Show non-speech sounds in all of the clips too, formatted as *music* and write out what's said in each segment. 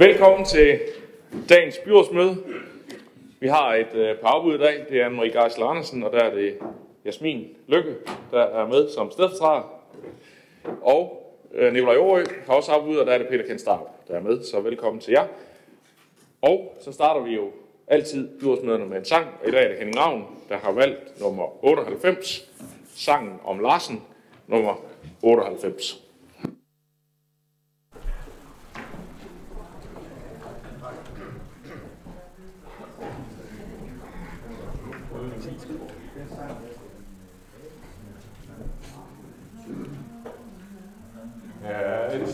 Velkommen til dagens byrådsmøde. Vi har et øh, par afbud i dag. Det er Anne-Marie Geisel Andersen, og der er det Jasmin Lykke, der er med som stedfortræder. Og øh, Nikolaj Aarø har også afbud, og der er det Peter Kendstarp, der er med. Så velkommen til jer. Og så starter vi jo altid byrådsmøderne med en sang. Og i dag er det Henning Ravn, der har valgt nummer 98, sangen om Larsen, nummer 98.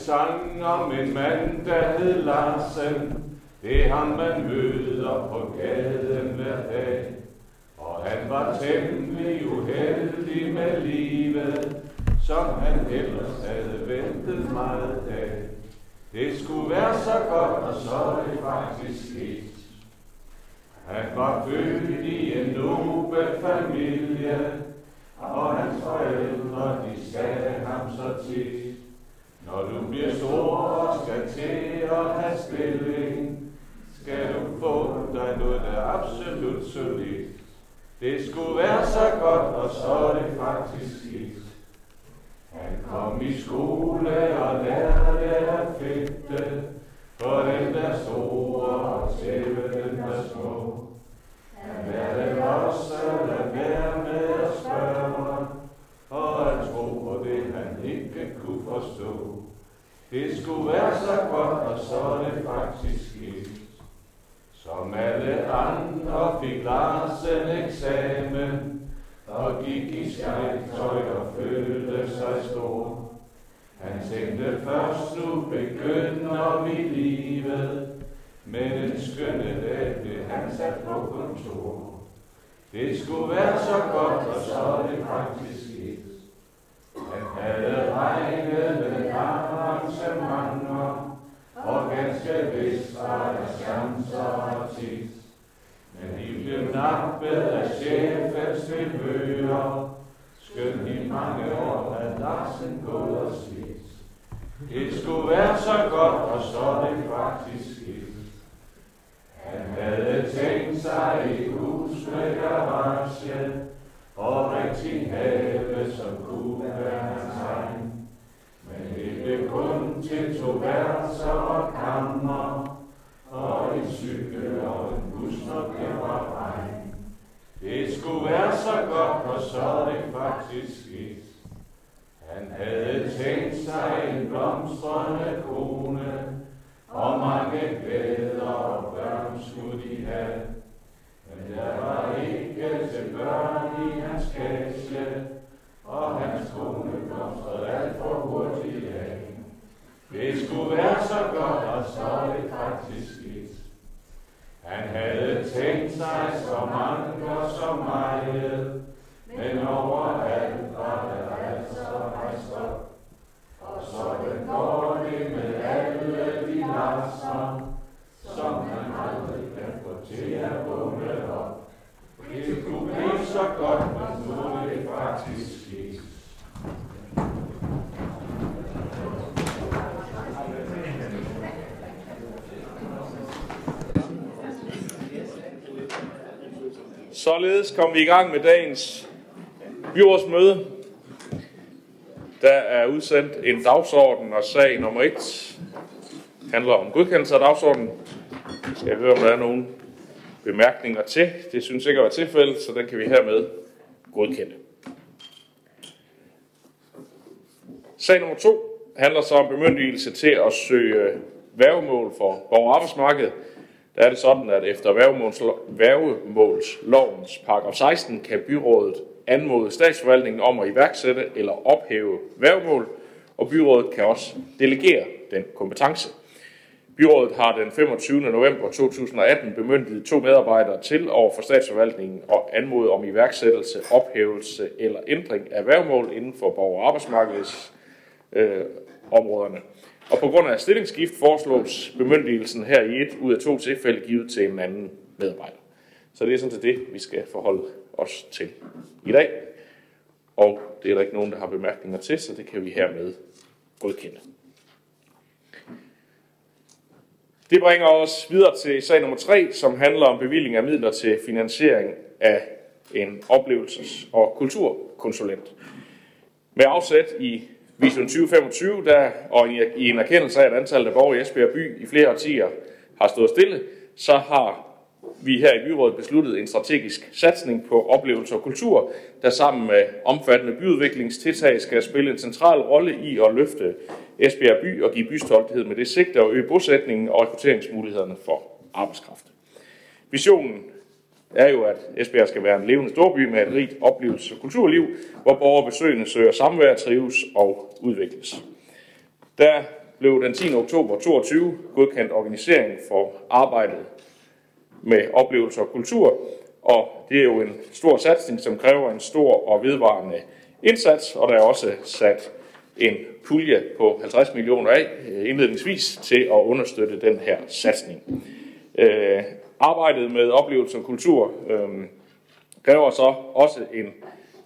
sang om en mand, der hed Larsen. Det er ham, man møder på gaden hver dag. Og han var temmelig uheldig med livet, som han ellers havde ventet meget af. Det skulle være så godt, og så er det faktisk sket. Han var født i en nobel familie, og hans forældre, de sagde ham så tit. Når du bliver stor og skal til at have stilling, skal du få dig noget, der er absolut solidt. Det skulle være så godt, og så er det faktisk skidt. Han kom i skole og lærte at fedte, for den der store og tæve den der små. Han lærte også at lade være med at spørge, og at tro på det, han ikke kunne forstå. Det skulle være så godt, og så er det faktisk sket. Som alle andre fik Larsen eksamen, og gik i skræktøj og følte sig stor. Han tænkte først, nu begynder vi livet, men en skønne dag blev han sat på kontor. Det skulle være så godt, og så er det faktisk alle Han havde regnet med arrangementer, og ganske vist var der chancer og tit. Men de blev nappet af chefens tilbøger, skøn i mange år havde Larsen gået og slidt. Det skulle være så godt, og så er det faktisk skidt. Han havde tænkt sig et hus med garage, og rigtig have, som kunne være hans egen. Men det blev kun til to værelser og kammer, og en cykel og en bus, når det var regn. Det skulle være så godt, og så er det faktisk skidt. Han havde tænkt sig en blomstrende kone, og mange glæder og børn skulle de have. Men der var ikke til børn i hans kasse, og hans kone blomstrede alt for hurtigt af. Det skulle være så godt, og så er det faktisk skidt. Han havde tænkt sig så mange og så meget, men overalt var der altså rejst op. Og sådan går det med alle de lasser, som han aldrig kan få til at vågne op. Det kunne blive så godt, men nu er det faktisk skidt. Således kom vi i gang med dagens byrådsmøde. Der er udsendt en dagsorden, og sag nummer 1 handler om godkendelse af dagsordenen. Jeg skal høre, om der er nogen bemærkninger til. Det synes ikke at være tilfældet, så den kan vi hermed godkende. Sag nummer 2 handler så om bemyndigelse til at søge værgemål for borger- og arbejdsmarkedet. Der er det sådan, at efter værgemålslovens paragraf 16 kan byrådet anmode statsforvaltningen om at iværksætte eller ophæve værgemål, og byrådet kan også delegere den kompetence. Byrådet har den 25. november 2018 bemyndiget to medarbejdere til over for statsforvaltningen og anmode om iværksættelse, ophævelse eller ændring af værgemål inden for borger- og arbejdsmarkedsområderne. øh, områderne. Og på grund af stillingsskift foreslås bemyndigelsen her i et ud af to tilfælde givet til en anden medarbejder. Så det er sådan set det, vi skal forholde os til i dag. Og det er der ikke nogen, der har bemærkninger til, så det kan vi hermed godkende. Det bringer os videre til sag nummer 3, som handler om bevilling af midler til finansiering af en oplevelses- og kulturkonsulent. Med afsæt i Vision 2025, der, og i en erkendelse af, at antallet af borgere i Esbjerg by i flere årtier har stået stille, så har vi her i byrådet besluttet en strategisk satsning på oplevelse og kultur, der sammen med omfattende byudviklingstiltag skal spille en central rolle i at løfte Esbjerg by og give bystolthed med det sigte at øge bosætningen og rekrutteringsmulighederne for arbejdskraft. Visionen er jo, at Esbjerg skal være en levende storby med et rigt oplevelse- og kulturliv, hvor borgere besøgende søger samvær, trives og udvikles. Der blev den 10. oktober 2022 godkendt organisering for arbejdet med oplevelse og kultur, og det er jo en stor satsning, som kræver en stor og vedvarende indsats, og der er også sat en pulje på 50 millioner af øh, indledningsvis til at understøtte den her satsning. Øh, Arbejdet med oplevelse og kultur øh, kræver så også en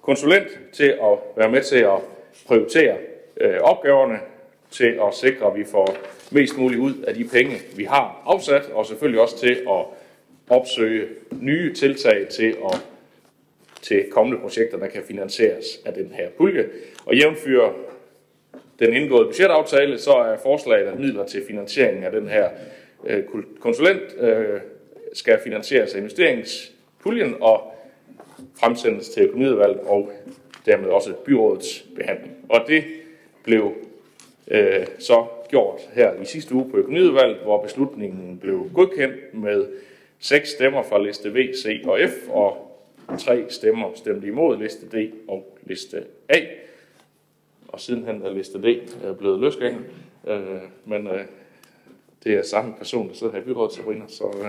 konsulent til at være med til at prioritere øh, opgaverne, til at sikre, at vi får mest muligt ud af de penge, vi har afsat, og selvfølgelig også til at opsøge nye tiltag til at til kommende projekter, der kan finansieres af den her pulje. Og jævnfører den indgåede budgetaftale, så er forslaget, at midler til finansieringen af den her øh, konsulent øh, skal finansieres af investeringspuljen og fremsendes til økonomiudvalget og dermed også byrådets behandling. Og det blev øh, så gjort her i sidste uge på økonomiudvalget, hvor beslutningen blev godkendt med seks stemmer fra liste V, C og F, og tre stemmer stemte imod liste D og liste A. Og sidenhen er liste D øh, blevet løsgængen. Øh, men øh, det er samme person, der sidder her i byrådet, Sabrina. Så, øh,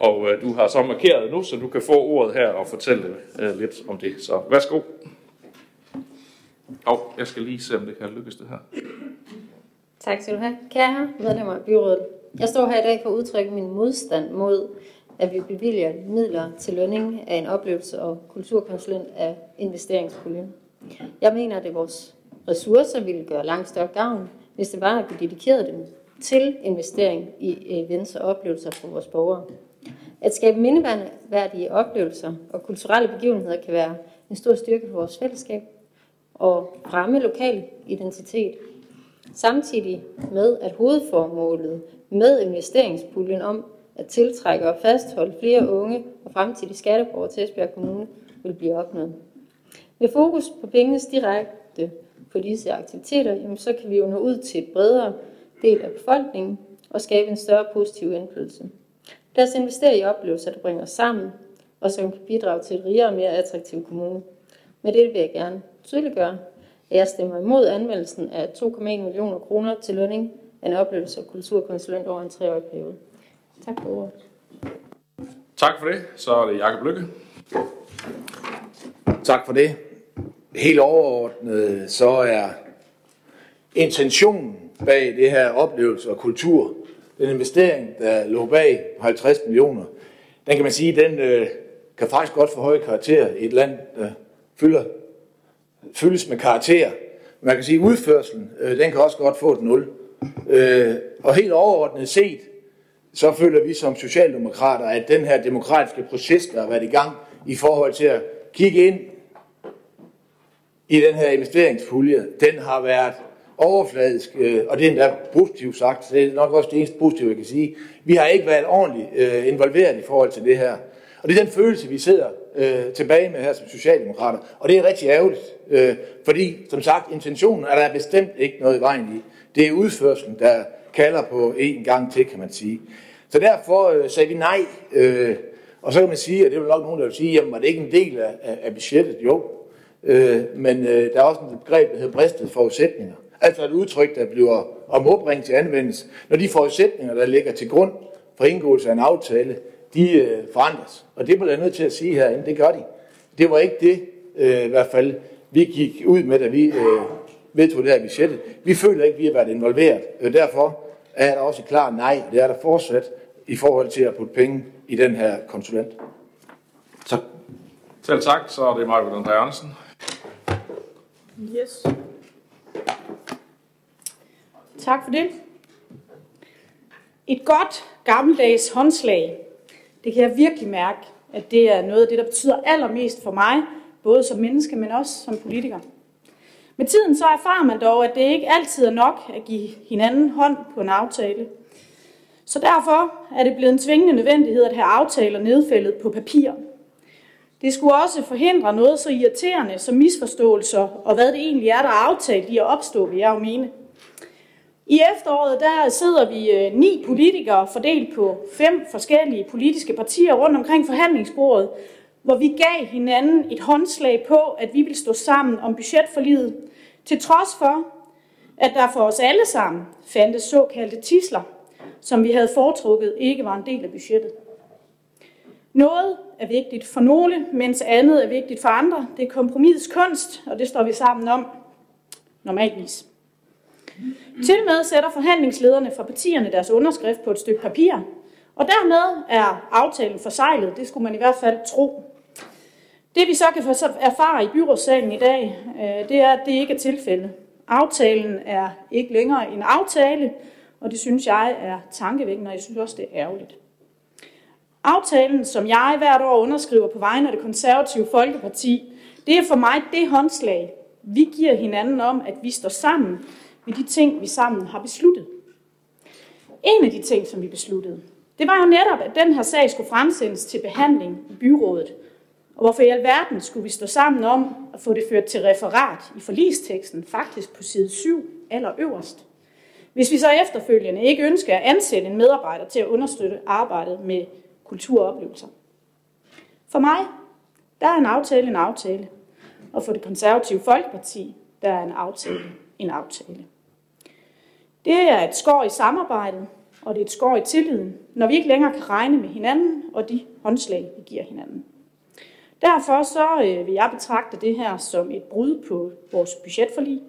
og øh, du har så markeret nu, så du kan få ordet her og fortælle øh, lidt om det. Så værsgo. Og jeg skal lige se, om det kan lykkes det her. Tak skal du have. Kære medlemmer af byrådet, jeg står her i dag for at udtrykke min modstand mod, at vi bevilger midler til lønning af en oplevelse- og kulturkonsulent af investeringspuljen. Jeg mener, at det er vores ressourcer ville gøre langt større gavn, hvis det var, at vi dedikerede dem til investering i øh, events og oplevelser for vores borgere. At skabe mindeværdige oplevelser og kulturelle begivenheder kan være en stor styrke for vores fællesskab og fremme lokal identitet. Samtidig med, at hovedformålet med investeringspuljen om at tiltrække og fastholde flere unge og fremtidige skatteborgere til Esbjerg Kommune vil blive opnået. Med fokus på pengenes direkte på disse aktiviteter, jamen så kan vi jo nå ud til et bredere del af befolkningen og skabe en større positiv indflydelse. Lad os investere i oplevelser, der bringer os sammen, og som kan bidrage til et rigere og mere attraktiv kommune. Med det vil jeg gerne tydeliggøre, at jeg stemmer imod anvendelsen af 2,1 millioner kroner til lønning af en oplevelse- og kulturkonsulent over en treårig periode. Tak for ordet. Tak for det. Så er det Jakob Lykke. Tak for det. Helt overordnet, så er intentionen bag det her oplevelse og kultur, den investering, der lå bag 50 millioner, den kan man sige, den øh, kan faktisk godt få høje karakterer i et land, der fylder, fyldes med karakterer. Man kan sige, at udførselen, øh, den kan også godt få et nul. Øh, og helt overordnet set, så føler vi som socialdemokrater, at den her demokratiske proces, der har været i gang i forhold til at kigge ind i den her investeringspulje, den har været overfladisk, øh, og det er endda positivt sagt, så det er nok også det eneste positive, jeg kan sige. Vi har ikke været ordentligt øh, involveret i forhold til det her. Og det er den følelse, vi sidder øh, tilbage med her som socialdemokrater. Og det er rigtig ærgerligt, øh, fordi som sagt, intentionen er der bestemt ikke noget i vejen i. Det er udførselen, der kalder på en gang til, kan man sige. Så derfor øh, sagde vi nej. Øh, og så kan man sige, og det er nok nogen, der vil sige, jamen var det ikke en del af, af, af budgettet? Jo. Øh, men øh, der er også et begreb, der hedder bristede forudsætninger. Altså et udtryk, der bliver omopringet til anvendelse, når de forudsætninger, der ligger til grund for indgåelse af en aftale, de øh, forandres. Og det bliver jeg nødt til at sige herinde, det gør de. Det var ikke det, øh, i hvert fald, vi gik ud med, da vi øh, vedtog det her budgettet. Vi føler ikke, at vi har været involveret. Derfor er der også et klart nej, det er der fortsat i forhold til at putte penge i den her konsulent. Tak. Selv tak, så er det Margaret André Andersen. Yes. Tak for det. Et godt gammeldags håndslag, det kan jeg virkelig mærke, at det er noget af det, der betyder allermest for mig, både som menneske, men også som politiker. Med tiden så erfarer man dog, at det ikke altid er nok at give hinanden hånd på en aftale. Så derfor er det blevet en tvingende nødvendighed at have aftaler nedfældet på papir. Det skulle også forhindre noget så irriterende som misforståelser og hvad det egentlig er, der er aftalt i at opstå, vil jeg jo mene. I efteråret der sidder vi øh, ni politikere fordelt på fem forskellige politiske partier rundt omkring forhandlingsbordet, hvor vi gav hinanden et håndslag på, at vi vil stå sammen om budgetforliget, til trods for, at der for os alle sammen fandtes såkaldte tisler, som vi havde foretrukket ikke var en del af budgettet. Noget er vigtigt for nogle, mens andet er vigtigt for andre. Det er kompromisets kunst, og det står vi sammen om normalvis. Til med sætter forhandlingslederne fra partierne deres underskrift på et stykke papir, og dermed er aftalen forsejlet. Det skulle man i hvert fald tro. Det vi så kan få erfare i byrådssalen i dag, øh, det er, at det ikke er tilfældet. Aftalen er ikke længere en aftale, og det synes jeg er tankevækkende, og jeg synes også, det er ærgerligt. Aftalen, som jeg hvert år underskriver på vegne af det konservative Folkeparti, det er for mig det håndslag, vi giver hinanden om, at vi står sammen med de ting, vi sammen har besluttet. En af de ting, som vi besluttede, det var jo netop, at den her sag skulle fremsendes til behandling i byrådet. Og hvorfor i alverden skulle vi stå sammen om at få det ført til referat i forlisteksten, faktisk på side 7 aller øverst? Hvis vi så efterfølgende ikke ønsker at ansætte en medarbejder til at understøtte arbejdet med kulturoplevelser. For mig, der er en aftale en aftale, og for det konservative Folkeparti, der er en aftale en aftale. Det er et skår i samarbejdet, og det er et skår i tilliden, når vi ikke længere kan regne med hinanden og de håndslag, vi giver hinanden. Derfor så øh, vil jeg betragte det her som et brud på vores budgetforlig.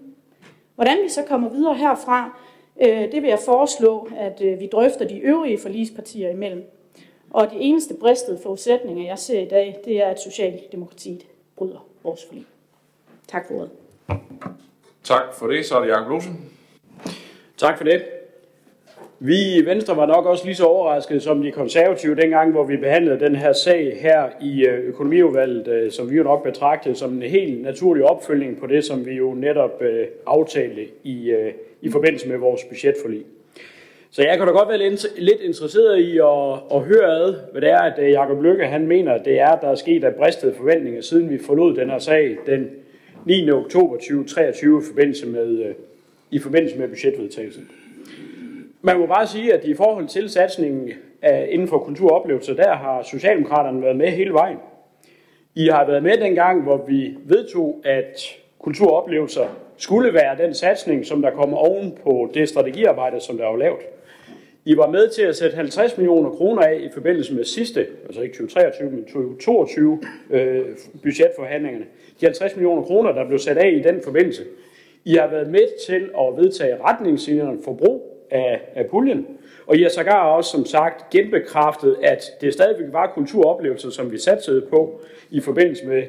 Hvordan vi så kommer videre herfra, øh, det vil jeg foreslå, at øh, vi drøfter de øvrige forligspartier imellem. Og de eneste bristede forudsætninger, jeg ser i dag, det er, at Socialdemokratiet bryder vores forlig. Tak for ordet. Tak for det. Så er det Jacob Losen. Tak for det. Vi i Venstre var nok også lige så overraskede som de konservative dengang, hvor vi behandlede den her sag her i øh, økonomiudvalget, øh, som vi jo nok betragtede som en helt naturlig opfølgning på det, som vi jo netop øh, aftalte i, i forbindelse med vores budgetforlig. Så jeg kan da godt være lidt interesseret i at, at høre ad, hvad det er, at Jacob Lykke han mener, at det er, der er sket af bristede forventninger, siden vi forlod den her sag den 9. oktober 2023 i forbindelse med, i forbindelse med budgetvedtagelsen. Man må bare sige, at i forhold til satsningen af, inden for kulturoplevelser, der har Socialdemokraterne været med hele vejen. I har været med dengang, hvor vi vedtog, at kulturoplevelser skulle være den satsning, som der kommer oven på det strategiarbejde, som der er lavet. I var med til at sætte 50 millioner kroner af i forbindelse med sidste, altså ikke 2023, men 2022 øh, budgetforhandlingerne. De 50 millioner kroner, der blev sat af i den forbindelse. I har været med til at vedtage retningslinjerne for brug af, af puljen. Og I har sågar også, som sagt, genbekræftet, at det stadigvæk var kulturoplevelser, som vi satsede på i forbindelse med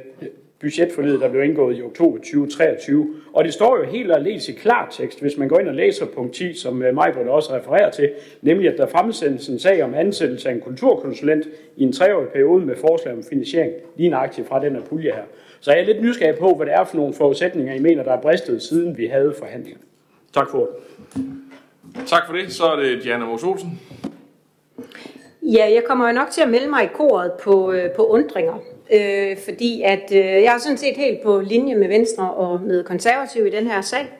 budgetforledet, der blev indgået i oktober 2023. Og det står jo helt aldeles i klartekst, hvis man går ind og læser punkt 10, som øh, Majbert også refererer til, nemlig at der fremsendes en sag om ansættelse af en kulturkonsulent i en treårig periode med forslag om finansiering, lige nøjagtigt fra den her pulje her. Så jeg er lidt nysgerrig på, hvad det er for nogle forudsætninger, I mener, der er bristet, siden vi havde forhandlinger. Tak for det. Tak for det. Så er det Diana Mos Olsen. Ja, jeg kommer jo nok til at melde mig i koret på, øh, på undringer, øh, fordi at øh, jeg er sådan set helt på linje med Venstre og med konservativ i den her sag.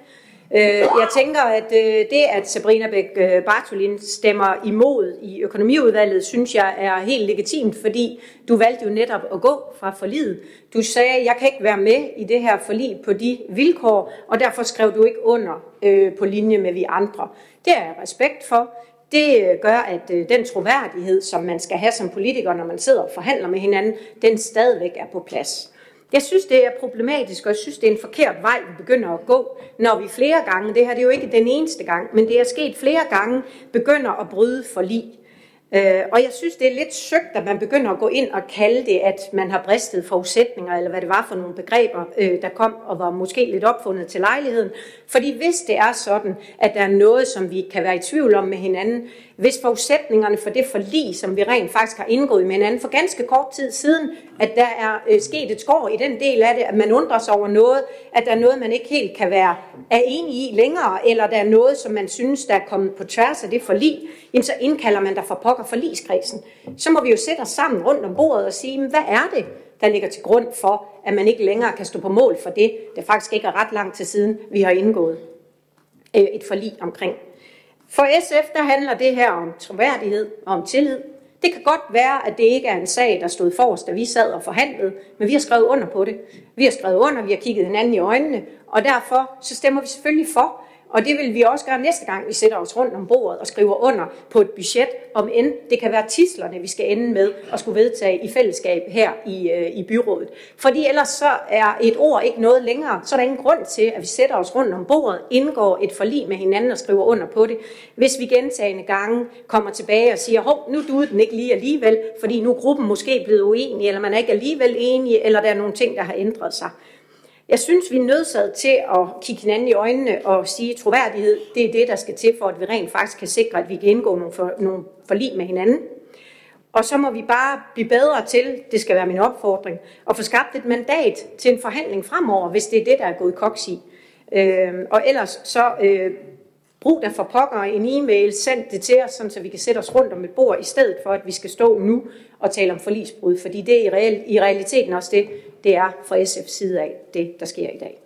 Øh, jeg tænker, at øh, det, at Sabrina Bæk øh, Bartolin stemmer imod i økonomiudvalget, synes jeg er helt legitimt, fordi du valgte jo netop at gå fra forliget. Du sagde, at jeg kan ikke være med i det her forlig på de vilkår, og derfor skrev du ikke under på linje med vi andre. Det er jeg respekt for. Det gør, at den troværdighed, som man skal have som politiker, når man sidder og forhandler med hinanden, den stadigvæk er på plads. Jeg synes, det er problematisk, og jeg synes, det er en forkert vej, vi begynder at gå, når vi flere gange, det her det er jo ikke den eneste gang, men det er sket flere gange, begynder at bryde for lige. Øh, og jeg synes, det er lidt søgt, at man begynder at gå ind og kalde det, at man har bristet forudsætninger, eller hvad det var for nogle begreber, øh, der kom og var måske lidt opfundet til lejligheden. Fordi hvis det er sådan, at der er noget, som vi kan være i tvivl om med hinanden, hvis forudsætningerne for det forlig, som vi rent faktisk har indgået med hinanden for ganske kort tid siden, at der er øh, sket et skår i den del af det, at man undrer sig over noget, at der er noget, man ikke helt kan være er enig i længere, eller der er noget, som man synes, der er kommet på tværs af det forlig, jamen så indkalder man der for pokker forligskredsen. Så må vi jo sætte os sammen rundt om bordet og sige, hvad er det, der ligger til grund for, at man ikke længere kan stå på mål for det, det faktisk ikke er ret lang tid siden, vi har indgået øh, et forlig omkring. For SF, der handler det her om troværdighed og om tillid. Det kan godt være, at det ikke er en sag, der stod forrest, da vi sad og forhandlede, men vi har skrevet under på det. Vi har skrevet under, vi har kigget hinanden i øjnene, og derfor så stemmer vi selvfølgelig for, og det vil vi også gøre næste gang, vi sætter os rundt om bordet og skriver under på et budget, om end det kan være tislerne, vi skal ende med at skulle vedtage i fællesskab her i, øh, i byrådet. Fordi ellers så er et ord ikke noget længere, så er der ingen grund til, at vi sætter os rundt om bordet, indgår et forlig med hinanden og skriver under på det. Hvis vi gentagende gange kommer tilbage og siger, hov, nu duede den ikke lige alligevel, fordi nu er gruppen måske blevet uenig, eller man er ikke alligevel enige, eller der er nogle ting, der har ændret sig. Jeg synes, vi er nødsaget til at kigge hinanden i øjnene og sige, at troværdighed, det er det, der skal til for, at vi rent faktisk kan sikre, at vi kan indgå nogle, for, nogle forlig med hinanden. Og så må vi bare blive bedre til, det skal være min opfordring, at få skabt et mandat til en forhandling fremover, hvis det er det, der er gået koks i. Øh, og ellers så øh, brug da for pokker en e-mail, send det til os, så vi kan sætte os rundt om et bord, i stedet for at vi skal stå nu og tale om forlisbrud, fordi det er i, real, i realiteten også det, det er fra SF's side af det, der sker i dag.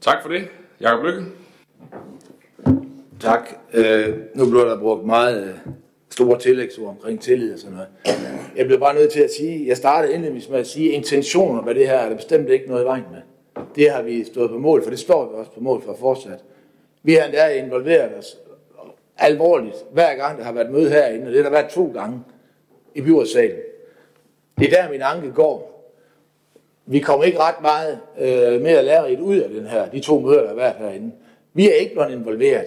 Tak for det. Jakob Lykke. Tak. Øh, nu bliver der brugt meget øh, store tillægsord omkring tillid og sådan noget. Jeg bliver bare nødt til at sige, jeg startede indledningsvis med at sige, at intentioner med det her er der bestemt ikke noget i vejen med. Det har vi stået på mål for, det står vi også på mål for fortsat. Vi har endda involveret os alvorligt, hver gang der har været møde herinde, og det har der været to gange i byrådssalen. Det er der, min anke går. Vi kommer ikke ret meget øh, mere lærerigt ud af den her, de to møder, der har været herinde. Vi er ikke blevet involveret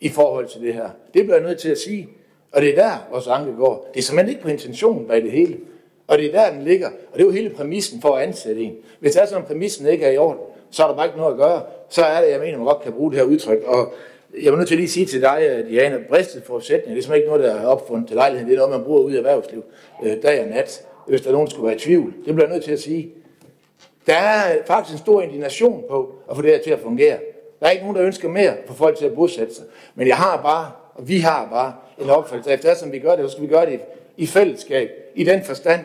i forhold til det her. Det bliver jeg nødt til at sige. Og det er der, vores anke går. Det er simpelthen ikke på intentionen bag det hele. Og det er der, den ligger. Og det er jo hele præmissen for at ansætte en. Hvis det er sådan, at præmissen ikke er i orden, så er der bare ikke noget at gøre. Så er det, jeg mener, man godt kan bruge det her udtryk. Og jeg vil nødt til at lige sige til dig, øh, Diana, bristet forudsætninger, det er simpelthen ikke noget, der er opfundet til lejligheden. Det er noget, man bruger ud i erhvervsliv øh, dag og nat, hvis der er nogen, der skulle være i tvivl. Det bliver jeg nødt til at sige. Der er faktisk en stor indignation på at få det her til at fungere. Der er ikke nogen, der ønsker mere for folk til at bosætte sig. Men jeg har bare, og vi har bare en opfattelse af, efter som vi gør det, så skal vi gøre det i fællesskab. I den forstand,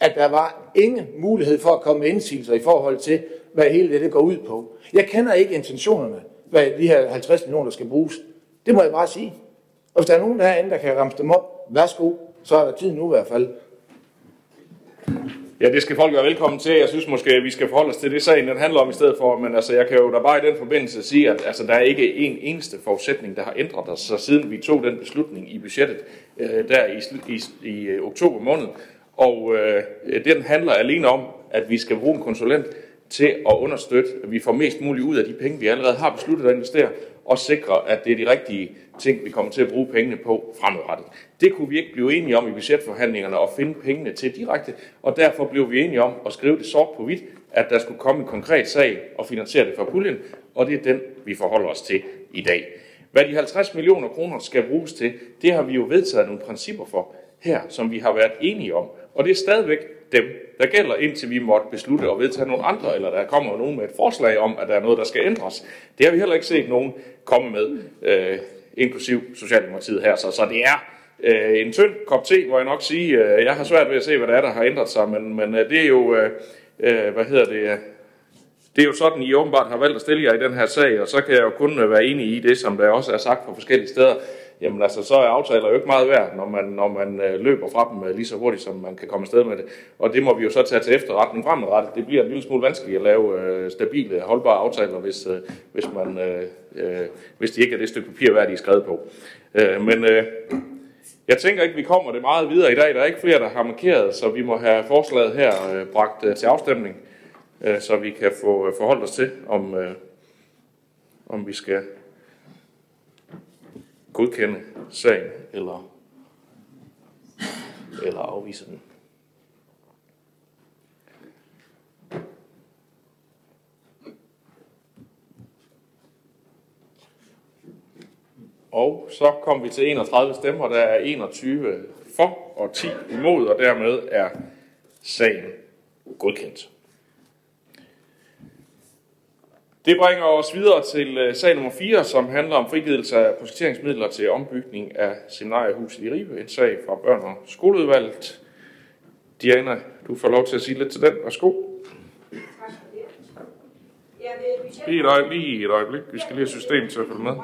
at der var ingen mulighed for at komme med indsigelser i forhold til, hvad hele det, det går ud på. Jeg kender ikke intentionerne, hvad de her 50 millioner skal bruges. Det må jeg bare sige. Og hvis der er nogen derinde, der kan ramme dem op, værsgo, så er der tid nu i hvert fald. Ja, det skal folk være velkommen til. Jeg synes måske, at vi skal forholde os til det, sagen den handler om i stedet for. Men altså, jeg kan jo da bare i den forbindelse sige, at altså, der er ikke en eneste forudsætning, der har ændret sig, siden vi tog den beslutning i budgettet øh, der i, i, i øh, oktober måned. Og øh, den handler alene om, at vi skal bruge en konsulent til at understøtte, at vi får mest muligt ud af de penge, vi allerede har besluttet at investere, og sikre, at det er de rigtige ting, vi kommer til at bruge pengene på fremadrettet. Det kunne vi ikke blive enige om i budgetforhandlingerne og finde pengene til direkte, og derfor blev vi enige om at skrive det sort på hvidt, at der skulle komme en konkret sag og finansiere det fra puljen, og det er den, vi forholder os til i dag. Hvad de 50 millioner kroner skal bruges til, det har vi jo vedtaget nogle principper for her, som vi har været enige om. Og det er stadigvæk dem, der gælder, indtil vi måtte beslutte at vedtage nogle andre, eller der kommer nogen med et forslag om, at der er noget, der skal ændres. Det har vi heller ikke set nogen komme med, øh, inklusiv Socialdemokratiet her. Så, så det er øh, en tynd kop te, hvor jeg nok sige. Øh, jeg har svært ved at se, hvad der er, der har ændret sig, men, men øh, det er jo, øh, øh hvad hedder det, øh, det er jo sådan, I åbenbart har valgt at stille jer i den her sag, og så kan jeg jo kun øh, være enig i det, som der også er sagt på forskellige steder jamen altså, så er aftaler jo ikke meget værd, når man, når man øh, løber fra dem øh, lige så hurtigt, som man kan komme afsted med det. Og det må vi jo så tage til efterretning fremadrettet. Det bliver en lille smule vanskeligt at lave øh, stabile, holdbare aftaler, hvis, øh, hvis, man, øh, øh, hvis de ikke er det stykke papir værd, de er skrevet på. Øh, men øh, jeg tænker ikke, vi kommer det meget videre i dag. Der er ikke flere, der har markeret, så vi må have forslaget her øh, bragt øh, til afstemning, øh, så vi kan få øh, forholdt os til, om, øh, om vi skal godkende sagen eller eller afvise den. Og så kom vi til 31 stemmer, der er 21 for og 10 imod, og dermed er sagen godkendt. Det bringer os videre til øh, sag nummer 4, som handler om frigivelse af projekteringsmidler til ombygning af seminariehuset i Ribe. En sag fra børn- og skoleudvalget. Diana, du får lov til at sige lidt til den. Værsgo. Lige et øjeblik, lige et øjeblik. Vi skal lige have systemet til at følge med.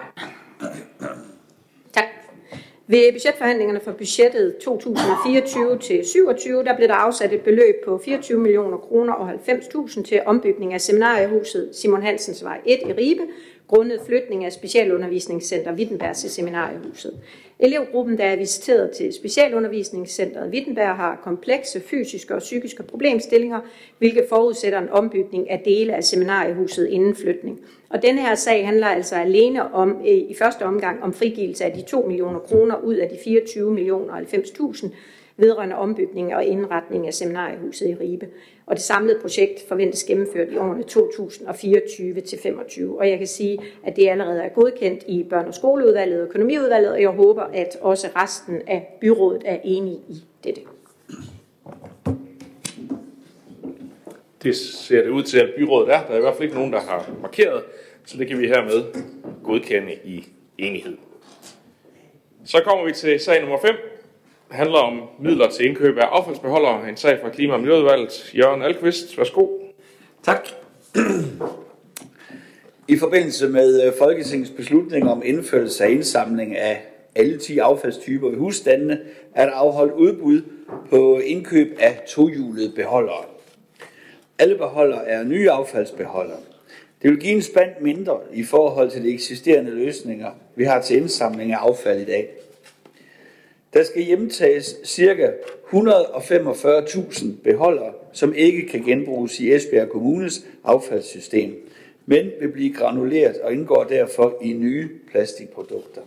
Ved budgetforhandlingerne for budgettet 2024 til 27, der blev der afsat et beløb på 24 millioner kroner og 90.000 til ombygning af seminariehuset Simon Hansens Vej 1 i Ribe, grundet flytning af Specialundervisningscenter Wittenberg til seminariehuset. Elevgruppen, der er visiteret til Specialundervisningscenteret Wittenberg, har komplekse fysiske og psykiske problemstillinger, hvilket forudsætter en ombygning af dele af seminariehuset inden flytning. Og denne her sag handler altså alene om, i første omgang om frigivelse af de 2 millioner kroner ud af de 24 millioner 90.000 vedrørende ombygning og indretning af seminariehuset i Ribe. Og det samlede projekt forventes gennemført i årene 2024 til 25. Og jeg kan sige, at det allerede er godkendt i børn- og skoleudvalget og økonomiudvalget, og jeg håber, at også resten af byrådet er enige i dette. Det ser det ud til, at byrådet er. Der er i hvert fald ikke nogen, der har markeret, så det kan vi hermed godkende i enighed. Så kommer vi til sag nummer 5. Handler om midler til indkøb af affaldsbeholdere. En sag fra Klima- og Miljøudvalget. Jørgen Alkvist, værsgo. Tak. I forbindelse med øh, Folketingets beslutning om indførelse af indsamling af alle 10 affaldstyper i husstandene, er der afholdt udbud på indkøb af tohjulede beholdere. Alle beholdere er nye affaldsbeholdere. Det vil give en spand mindre i forhold til de eksisterende løsninger, vi har til indsamling af affald i dag. Der skal hjemtages ca. 145.000 beholdere, som ikke kan genbruges i Esbjerg Kommunes affaldssystem, men vil blive granuleret og indgår derfor i nye plastikprodukter.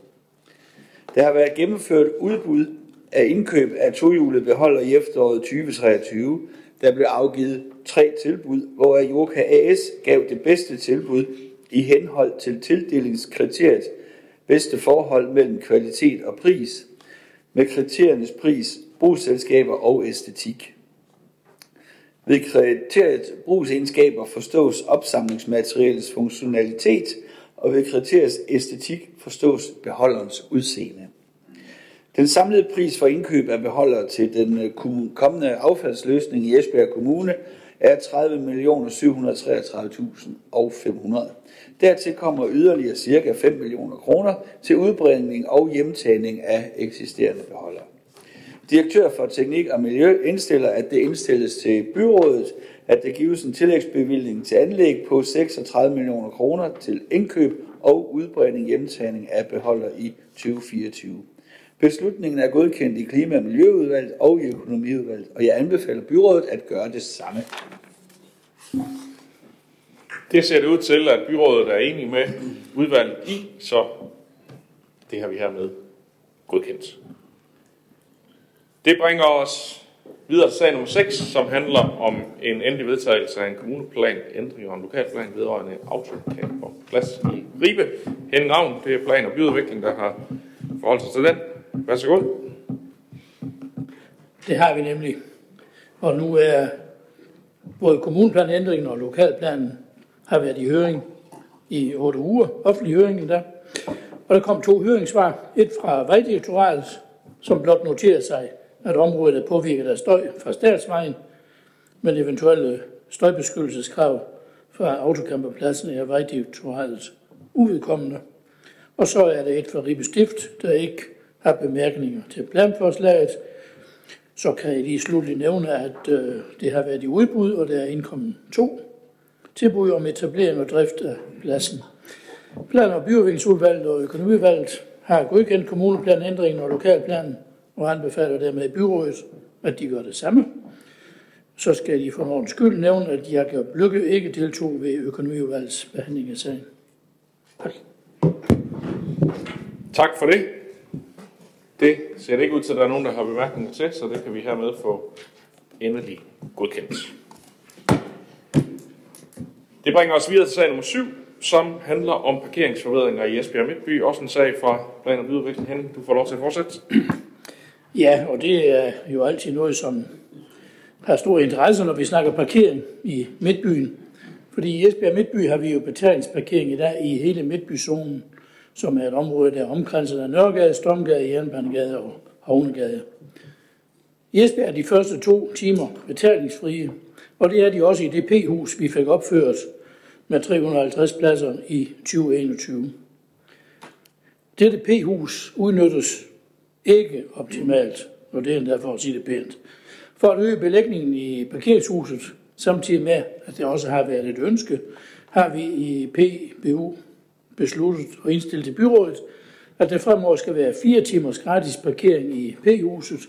Der har været gennemført udbud af indkøb af tohjulede beholdere i efteråret 2023. Der blev afgivet tre tilbud, hvor Joka AS gav det bedste tilbud i henhold til tildelingskriteriet bedste forhold mellem kvalitet og pris, med kriteriernes pris, brugsselskaber og æstetik. Ved kriteriet brugsegenskaber forstås opsamlingsmaterialets funktionalitet, og ved kriteriets æstetik forstås beholderens udseende. Den samlede pris for indkøb af beholdere til den kommende affaldsløsning i Esbjerg Kommune er 30.733.500. Dertil kommer yderligere ca. 5 millioner kroner til udbredning og hjemtagning af eksisterende beholdere. Direktør for Teknik og Miljø indstiller, at det indstilles til byrådet, at der gives en tillægsbevilling til anlæg på 36 millioner kroner til indkøb og udbredning hjemtagning af beholder i 2024. Beslutningen er godkendt i Klima- og Miljøudvalget og i Økonomiudvalget, og jeg anbefaler byrådet at gøre det samme. Det ser det ud til, at byrådet er enige med udvalget i, så det har vi hermed godkendt. Det bringer os videre til sag nummer 6, som handler om en endelig vedtagelse af en kommuneplan, ændring og en lokalplan vedrørende autokamp på plads i Ribe. Henning Ravn, det er plan- og byudvikling, der har forholdt sig til den. Værsgo. Det har vi nemlig. Og nu er både kommunplanændringen og lokalplanen har været i høring i otte uger, offentlig høring der. Og der kom to høringssvar. Et fra Vejdirektoratet, som blot noterer sig, at området er påvirket af støj fra statsvejen, men eventuelle støjbeskyttelseskrav fra autocamperpladsen er Vejdirektoratet uvedkommende. Og så er der et fra Ribe Stift, der ikke har bemærkninger til planforslaget. Så kan jeg lige slutligt nævne, at øh, det har været i udbud, og der er indkommet to tilbud om etablering og drift af pladsen. Plan- og byudviklingsudvalget og økonomivalget har godkendt kommuneplanændringen og lokalplanen og anbefaler dermed byrådet, at de gør det samme. Så skal de for nogen skyld nævne, at Jakob Lykke ikke deltog ved økonomiudvalgets behandling af sagen. Tak. Tak for det. Det ser det ikke ud til, at der er nogen, der har bemærkninger til, så det kan vi hermed få endelig godkendt. Det bringer os videre til sag nummer 7, som handler om parkeringsforbedringer i Esbjerg Midtby. Også en sag fra Plan og Byudvikling. Henning, du får lov til at fortsætte. *clears throat* Ja, og det er jo altid noget, som har stor interesse, når vi snakker parkering i Midtbyen. Fordi i Esbjerg Midtby har vi jo betalingsparkering i dag i hele Midtbyzonen, som er et område, der er omkranset af Nørregade, Strømgade, Jernbanegade og Havnegade. I Esbjerg er de første to timer betalingsfrie, og det er de også i det P-hus, vi fik opført med 350 pladser i 2021. Dette P-hus udnyttes ikke optimalt, og det er endda for at sige det pænt. For at øge belægningen i parkeringshuset, samtidig med, at det også har været et ønske, har vi i PBU besluttet og indstillet til byrådet, at der fremover skal være fire timers gratis parkering i P-huset,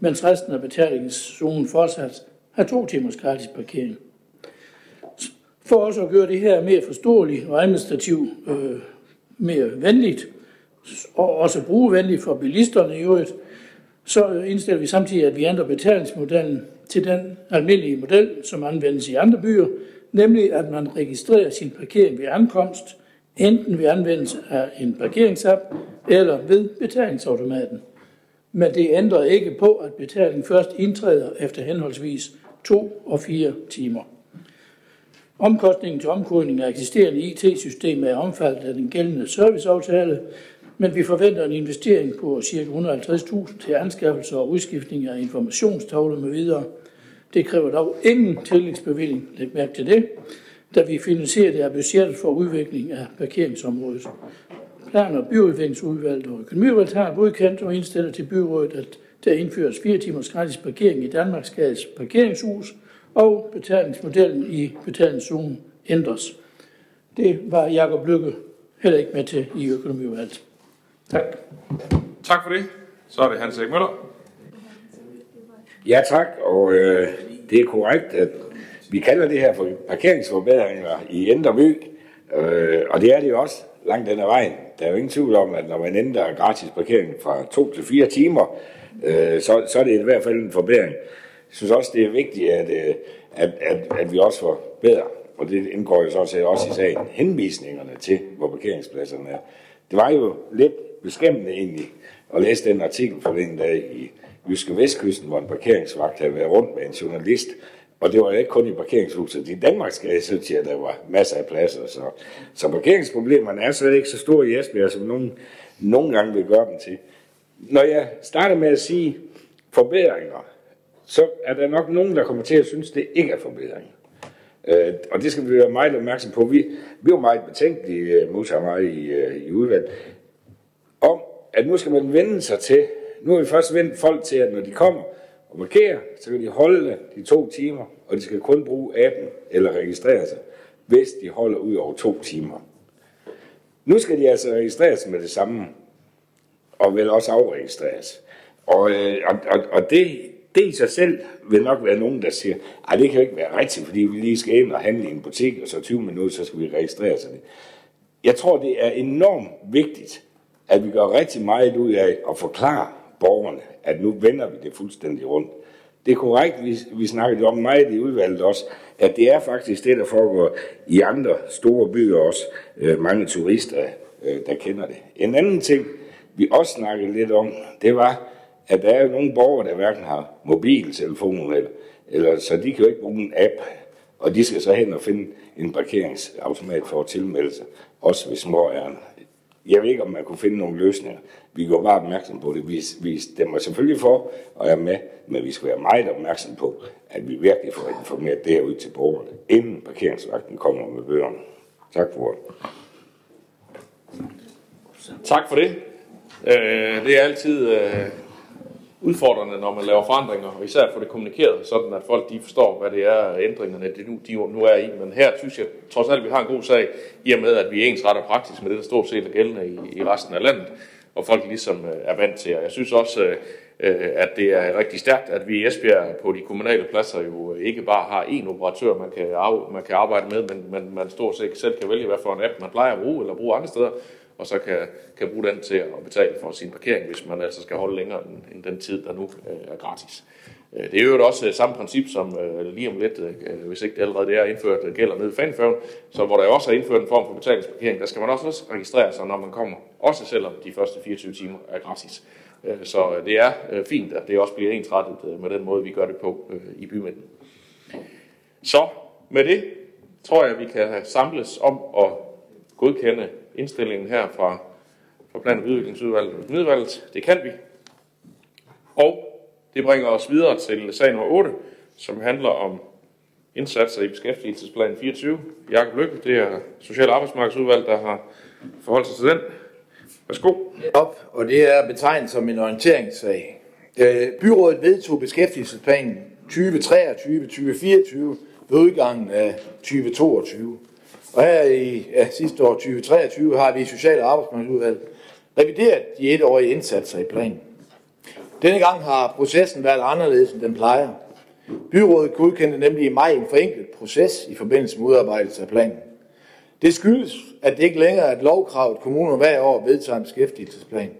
mens resten af betalingszonen fortsat har to timers gratis parkering. For også at gøre det her mere forståeligt og administrativt øh, mere venligt, og også brugevenligt for bilisterne i øvrigt, så indstiller vi samtidig, at vi ændrer betalingsmodellen til den almindelige model, som anvendes i andre byer, nemlig at man registrerer sin parkering ved ankomst, enten ved anvendelse af en parkeringsapp eller ved betalingsautomaten. Men det ændrer ikke på, at betalingen først indtræder efter henholdsvis 2 og 4 timer. Omkostningen til omkodning af eksisterende IT-system er omfattet af den gældende serviceaftale, men vi forventer en investering på ca. 150.000 til anskaffelse og udskiftning af informationstavler med videre. Det kræver dog ingen tillægsbevilling, læg mærke til det, da vi finansierer det af budgettet for udvikling af parkeringsområdet. Plan- og byudviklingsudvalget og økonomiudvalget har godkendt og indstillet til byrådet, at der indføres 4 timers gratis parkering i Danmarks Gades parkeringshus, og betalingsmodellen i betalingszonen ændres. Det var Jakob Lykke heller ikke med til i økonomiudvalget. Tak. Tak for det. Så er det Hans Erik Møller. Ja tak, og øh, det er korrekt, at vi kalder det her for parkeringsforbedringer i Indre By, øh, og det er det jo også langt den ad vejen. Der er jo ingen tvivl om, at når man ændrer gratis parkering fra to til fire timer, øh, så, så er det i hvert fald en forbedring. Jeg synes også, det er vigtigt, at, øh, at, at, at vi også får bedre, og det indgår jo så også i sagen, henvisningerne til, hvor parkeringspladserne er. Det var jo lidt beskæmmende egentlig at læse den artikel for den dag i Jyske Vestkysten, hvor en parkeringsvagt havde været rundt med en journalist, og det var ikke kun i parkeringshuset. I Danmark skal jeg synes, at der var masser af pladser. Så, så parkeringsproblemerne er slet ikke så store i Esbjerg, som nogen, nogen gange vil gøre dem til. Når jeg starter med at sige forbedringer, så er der nok nogen, der kommer til at synes, at det ikke er forbedringer. Øh, og det skal vi være meget opmærksom på. Vi, vi var meget betænkelige, øh, uh, Musa og mig, i, uh, i udvalget, om, at nu skal man vende sig til, nu har vi først vendt folk til, at når de kommer og markere, så kan de holde de to timer, og de skal kun bruge appen eller registrere sig, hvis de holder ud over to timer. Nu skal de altså registreres med det samme, og vel også afregistreres. Og, øh, og, og, og det, det i sig selv vil nok være nogen, der siger, at det kan jo ikke være rigtigt, fordi vi lige skal ind og handle i en butik, og så 20 minutter, så skal vi registrere sig det. Jeg tror, det er enormt vigtigt, at vi gør rigtig meget ud af at forklare borgerne, at nu vender vi det fuldstændig rundt. Det er korrekt, vi, vi snakkede om meget i udvalget også, at det er faktisk det, der foregår i andre store byer også. Øh, mange turister, øh, der kender det. En anden ting, vi også snakkede lidt om, det var, at der er jo nogle borgere, der hverken har mobiltelefoner, eller, eller, så de kan jo ikke bruge en app, og de skal så hen og finde en parkeringsautomat for at tilmelde sig, også hvis små ærner. Jeg ved ikke, om man kunne finde nogle løsninger. Vi går bare opmærksom på det. Vi, vi stemmer selvfølgelig for og er med, men vi skal være meget opmærksom på, at vi virkelig får informeret det her ud til borgerne, inden parkeringsvagten kommer med bøgerne. Tak for det. Tak for det. Øh, det er altid øh, udfordrende, når man laver forandringer, og især få det kommunikeret, sådan at folk de forstår, hvad det er, ændringerne det nu, de nu er i. Men her synes jeg trods alt, at vi har en god sag, i og med, at vi er ensretter praktisk med det, der stort set er gældende i, i resten af landet, og folk ligesom øh, er vant til. Og jeg synes også, øh, at det er rigtig stærkt, at vi i Esbjerg på de kommunale pladser jo øh, ikke bare har én operatør, man kan, man kan arbejde med, men man, man stort set selv kan vælge, hvad for en app man plejer at bruge, eller bruge andre steder og så kan, kan bruge den til at betale for sin parkering, hvis man altså skal holde længere end, end den tid, der nu øh, er gratis. Øh, det er jo også øh, samme princip som øh, lige om lidt, øh, øh hvis ikke det allerede er indført, gælder nede i Fanfærgen, så hvor der også er indført en form for betalingsparkering, der skal man også registrere sig, når man kommer, også selvom de første 24 timer er gratis. Så det er fint, at det også bliver ensrettet med den måde, vi gør det på i bymidten. Så med det tror jeg, at vi kan samles om at godkende indstillingen her fra, fra Plan- og Udviklingsudvalget og Midvalget. Det kan vi. Og det bringer os videre til sag nummer 8, som handler om indsatser i beskæftigelsesplan 24. Jakob Lykke, det er Social- Arbejdsmarkedsudvalg, der har forholdt sig til den. Værsgo. Op, og det er betegnet som en orienteringssag. Øh, byrådet vedtog beskæftigelsesplanen 2023-2024 ved udgangen af 2022. Og her i ja, sidste år, 2023, har vi i Social- og Arbejdsmarkedsudvalget revideret de etårige indsatser i planen. Denne gang har processen været anderledes, end den plejer. Byrådet godkendte nemlig i maj en forenklet proces i forbindelse med udarbejdelse af planen. Det skyldes, at det ikke længere er et lovkrav, at kommuner hver år vedtager en beskæftigelsesplan.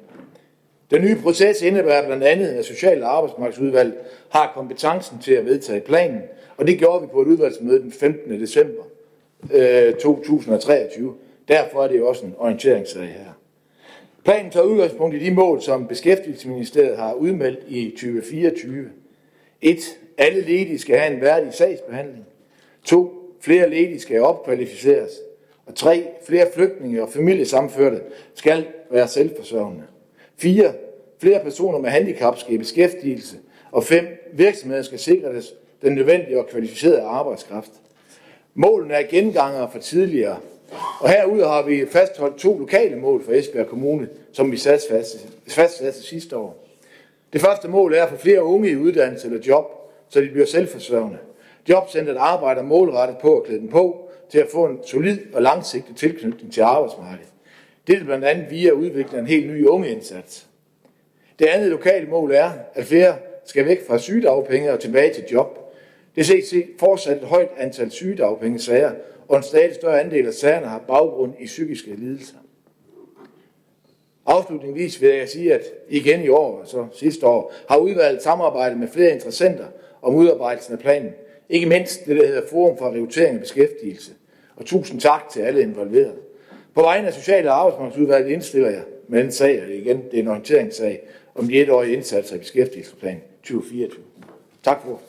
Den nye proces indebærer blandt andet, at Social- og Arbejdsmarkedsudvalget har kompetencen til at vedtage planen, og det gjorde vi på et udvalgsmøde den 15. december øh, 2023. Derfor er det jo også en orienteringssag her. Planen tager udgangspunkt i de mål, som Beskæftigelsesministeriet har udmeldt i 2024. 1. Alle ledige skal have en værdig sagsbehandling. 2. Flere ledige skal opkvalificeres. Og 3. Flere flygtninge og familiesamførte skal være selvforsørgende. 4. Flere personer med handicap skal i beskæftigelse. Og 5. Virksomheder skal sikres den nødvendige og kvalificerede arbejdskraft. Målene er genganger fra tidligere, og herudover har vi fastholdt to lokale mål for Esbjerg Kommune, som vi fastsatte sidste år. Det første mål er at få flere unge i uddannelse eller job, så de bliver selvforsørgende. Jobcentret arbejder målrettet på at klæde dem på til at få en solid og langsigtet tilknytning til arbejdsmarkedet. Det er blandt andet via udvikling af en helt ny ungeindsats. Det andet lokale mål er, at flere skal væk fra sygedagpenge og tilbage til job. Det ses fortsat et højt antal sygedagpengesager, og en stadig større andel af sagerne har baggrund i psykiske lidelser. Afslutningsvis vil jeg sige, at igen i år, så sidste år, har udvalget samarbejdet med flere interessenter om udarbejdelsen af planen. Ikke mindst det, der hedder Forum for Rekruttering og Beskæftigelse. Og tusind tak til alle involverede. På vegne af Sociale og Arbejdsmarkedsudvalget indstiller jeg med en sag, og igen, det er en orienteringssag, om de etårige indsatser i beskæftigelsesplanen 2024. Tak for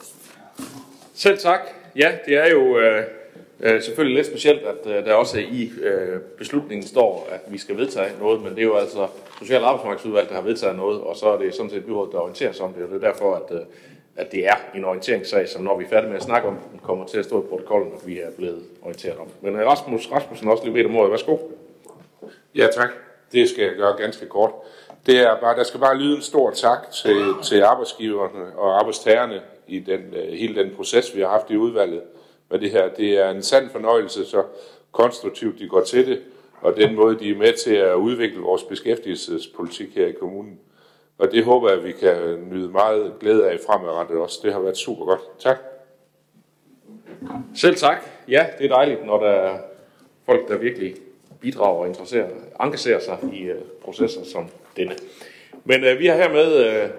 selv tak. Ja, det er jo øh, Øh, selvfølgelig lidt specielt, at øh, der også i øh, beslutningen står, at vi skal vedtage noget, men det er jo altså Social- og Arbejdsmarkedsudvalg, der har vedtaget noget, og så er det sådan set byrådet, der orienterer sig om det, og det er derfor, at, øh, at det er en orienteringssag, som når vi er færdige med at snakke om den, kommer til at stå i protokollen, at vi er blevet orienteret om. Men øh, Rasmus Rasmussen også lige bedt om ordet. Værsgo. Ja, tak. Det skal jeg gøre ganske kort. Det er bare, der skal bare lyde en stor tak til, til arbejdsgiverne og arbejdstagerne i den, øh, hele den proces, vi har haft i udvalget med det her. Det er en sand fornøjelse, så konstruktivt de går til det, og den måde, de er med til at udvikle vores beskæftigelsespolitik her i kommunen. Og det håber jeg, at vi kan nyde meget glæde af fremadrettet også. Det har været super godt. Tak. Selv tak. Ja, det er dejligt, når der er folk, der virkelig bidrager og interesserer, engagerer sig i øh, processer som denne. Men øh, vi har hermed øh,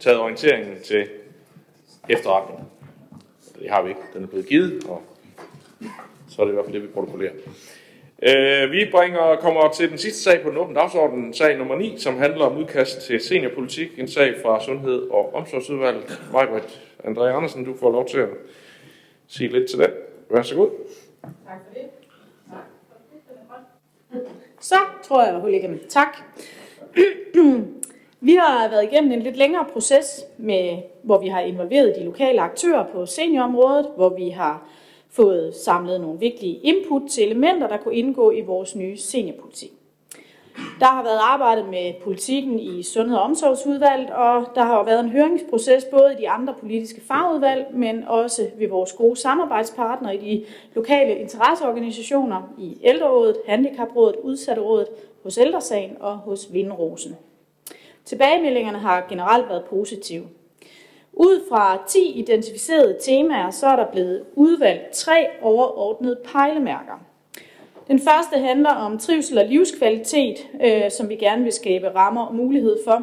taget orienteringen til efterretning. Det har vi ikke. Den er blevet givet, og så er det i hvert fald det, vi protokollerer. Øh, vi bringer, kommer til den sidste sag på den åbne dagsorden, sag nummer 9, som handler om udkast til seniorpolitik. En sag fra Sundhed- og Omsorgsudvalget. Majbrit André Andersen, du får lov til at sige lidt til den. Vær så god. Tak for det. Så tror jeg, at igennem. Tak. *clears throat* Vi har været igennem en lidt længere proces, med, hvor vi har involveret de lokale aktører på seniorområdet, hvor vi har fået samlet nogle vigtige input til elementer, der kunne indgå i vores nye seniorpolitik. Der har været arbejdet med politikken i Sundhed- og Omsorgsudvalget, og der har været en høringsproces både i de andre politiske fagudvalg, men også ved vores gode samarbejdspartnere i de lokale interesseorganisationer i Ældrerådet, Handicaprådet, Udsatterådet, hos Ældresagen og hos Vindrosen. Tilbagemeldingerne har generelt været positive. Ud fra 10 identificerede temaer, så er der blevet udvalgt tre overordnede pejlemærker. Den første handler om trivsel og livskvalitet, øh, som vi gerne vil skabe rammer og mulighed for.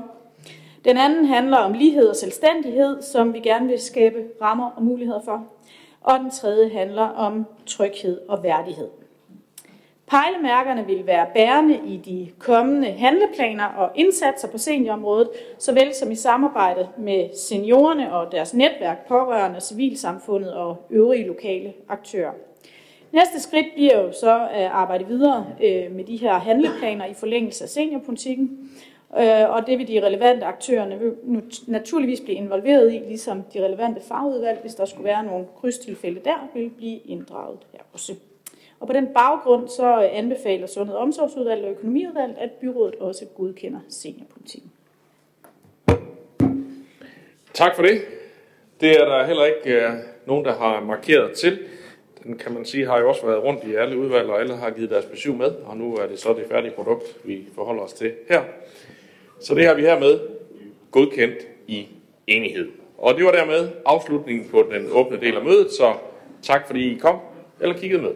Den anden handler om lighed og selvstændighed, som vi gerne vil skabe rammer og muligheder for. Og den tredje handler om tryghed og værdighed. Pejlemærkerne vil være bærende i de kommende handleplaner og indsatser på seniorområdet, såvel som i samarbejde med seniorerne og deres netværk, pårørende, civilsamfundet og øvrige lokale aktører. Næste skridt bliver jo så at arbejde videre øh, med de her handleplaner i forlængelse af seniorpolitikken, øh, og det vil de relevante aktører naturligvis blive involveret i, ligesom de relevante fagudvalg, hvis der skulle være nogle krydstilfælde der, vil blive inddraget her også. Og på den baggrund så øh, anbefaler Sundhed- og Omsorgsudvalget og Økonomiudvalget, at byrådet også godkender seniorpolitikken. Tak for det. Det er der heller ikke øh, nogen, der har markeret til. Den kan man sige har jo også været rundt i alle udvalg, og alle har givet deres besøg med, og nu er det så det færdige produkt, vi forholder os til her. Så det har vi hermed godkendt i enighed. Og det var dermed afslutningen på den åbne del af mødet, så tak fordi I kom eller kiggede med.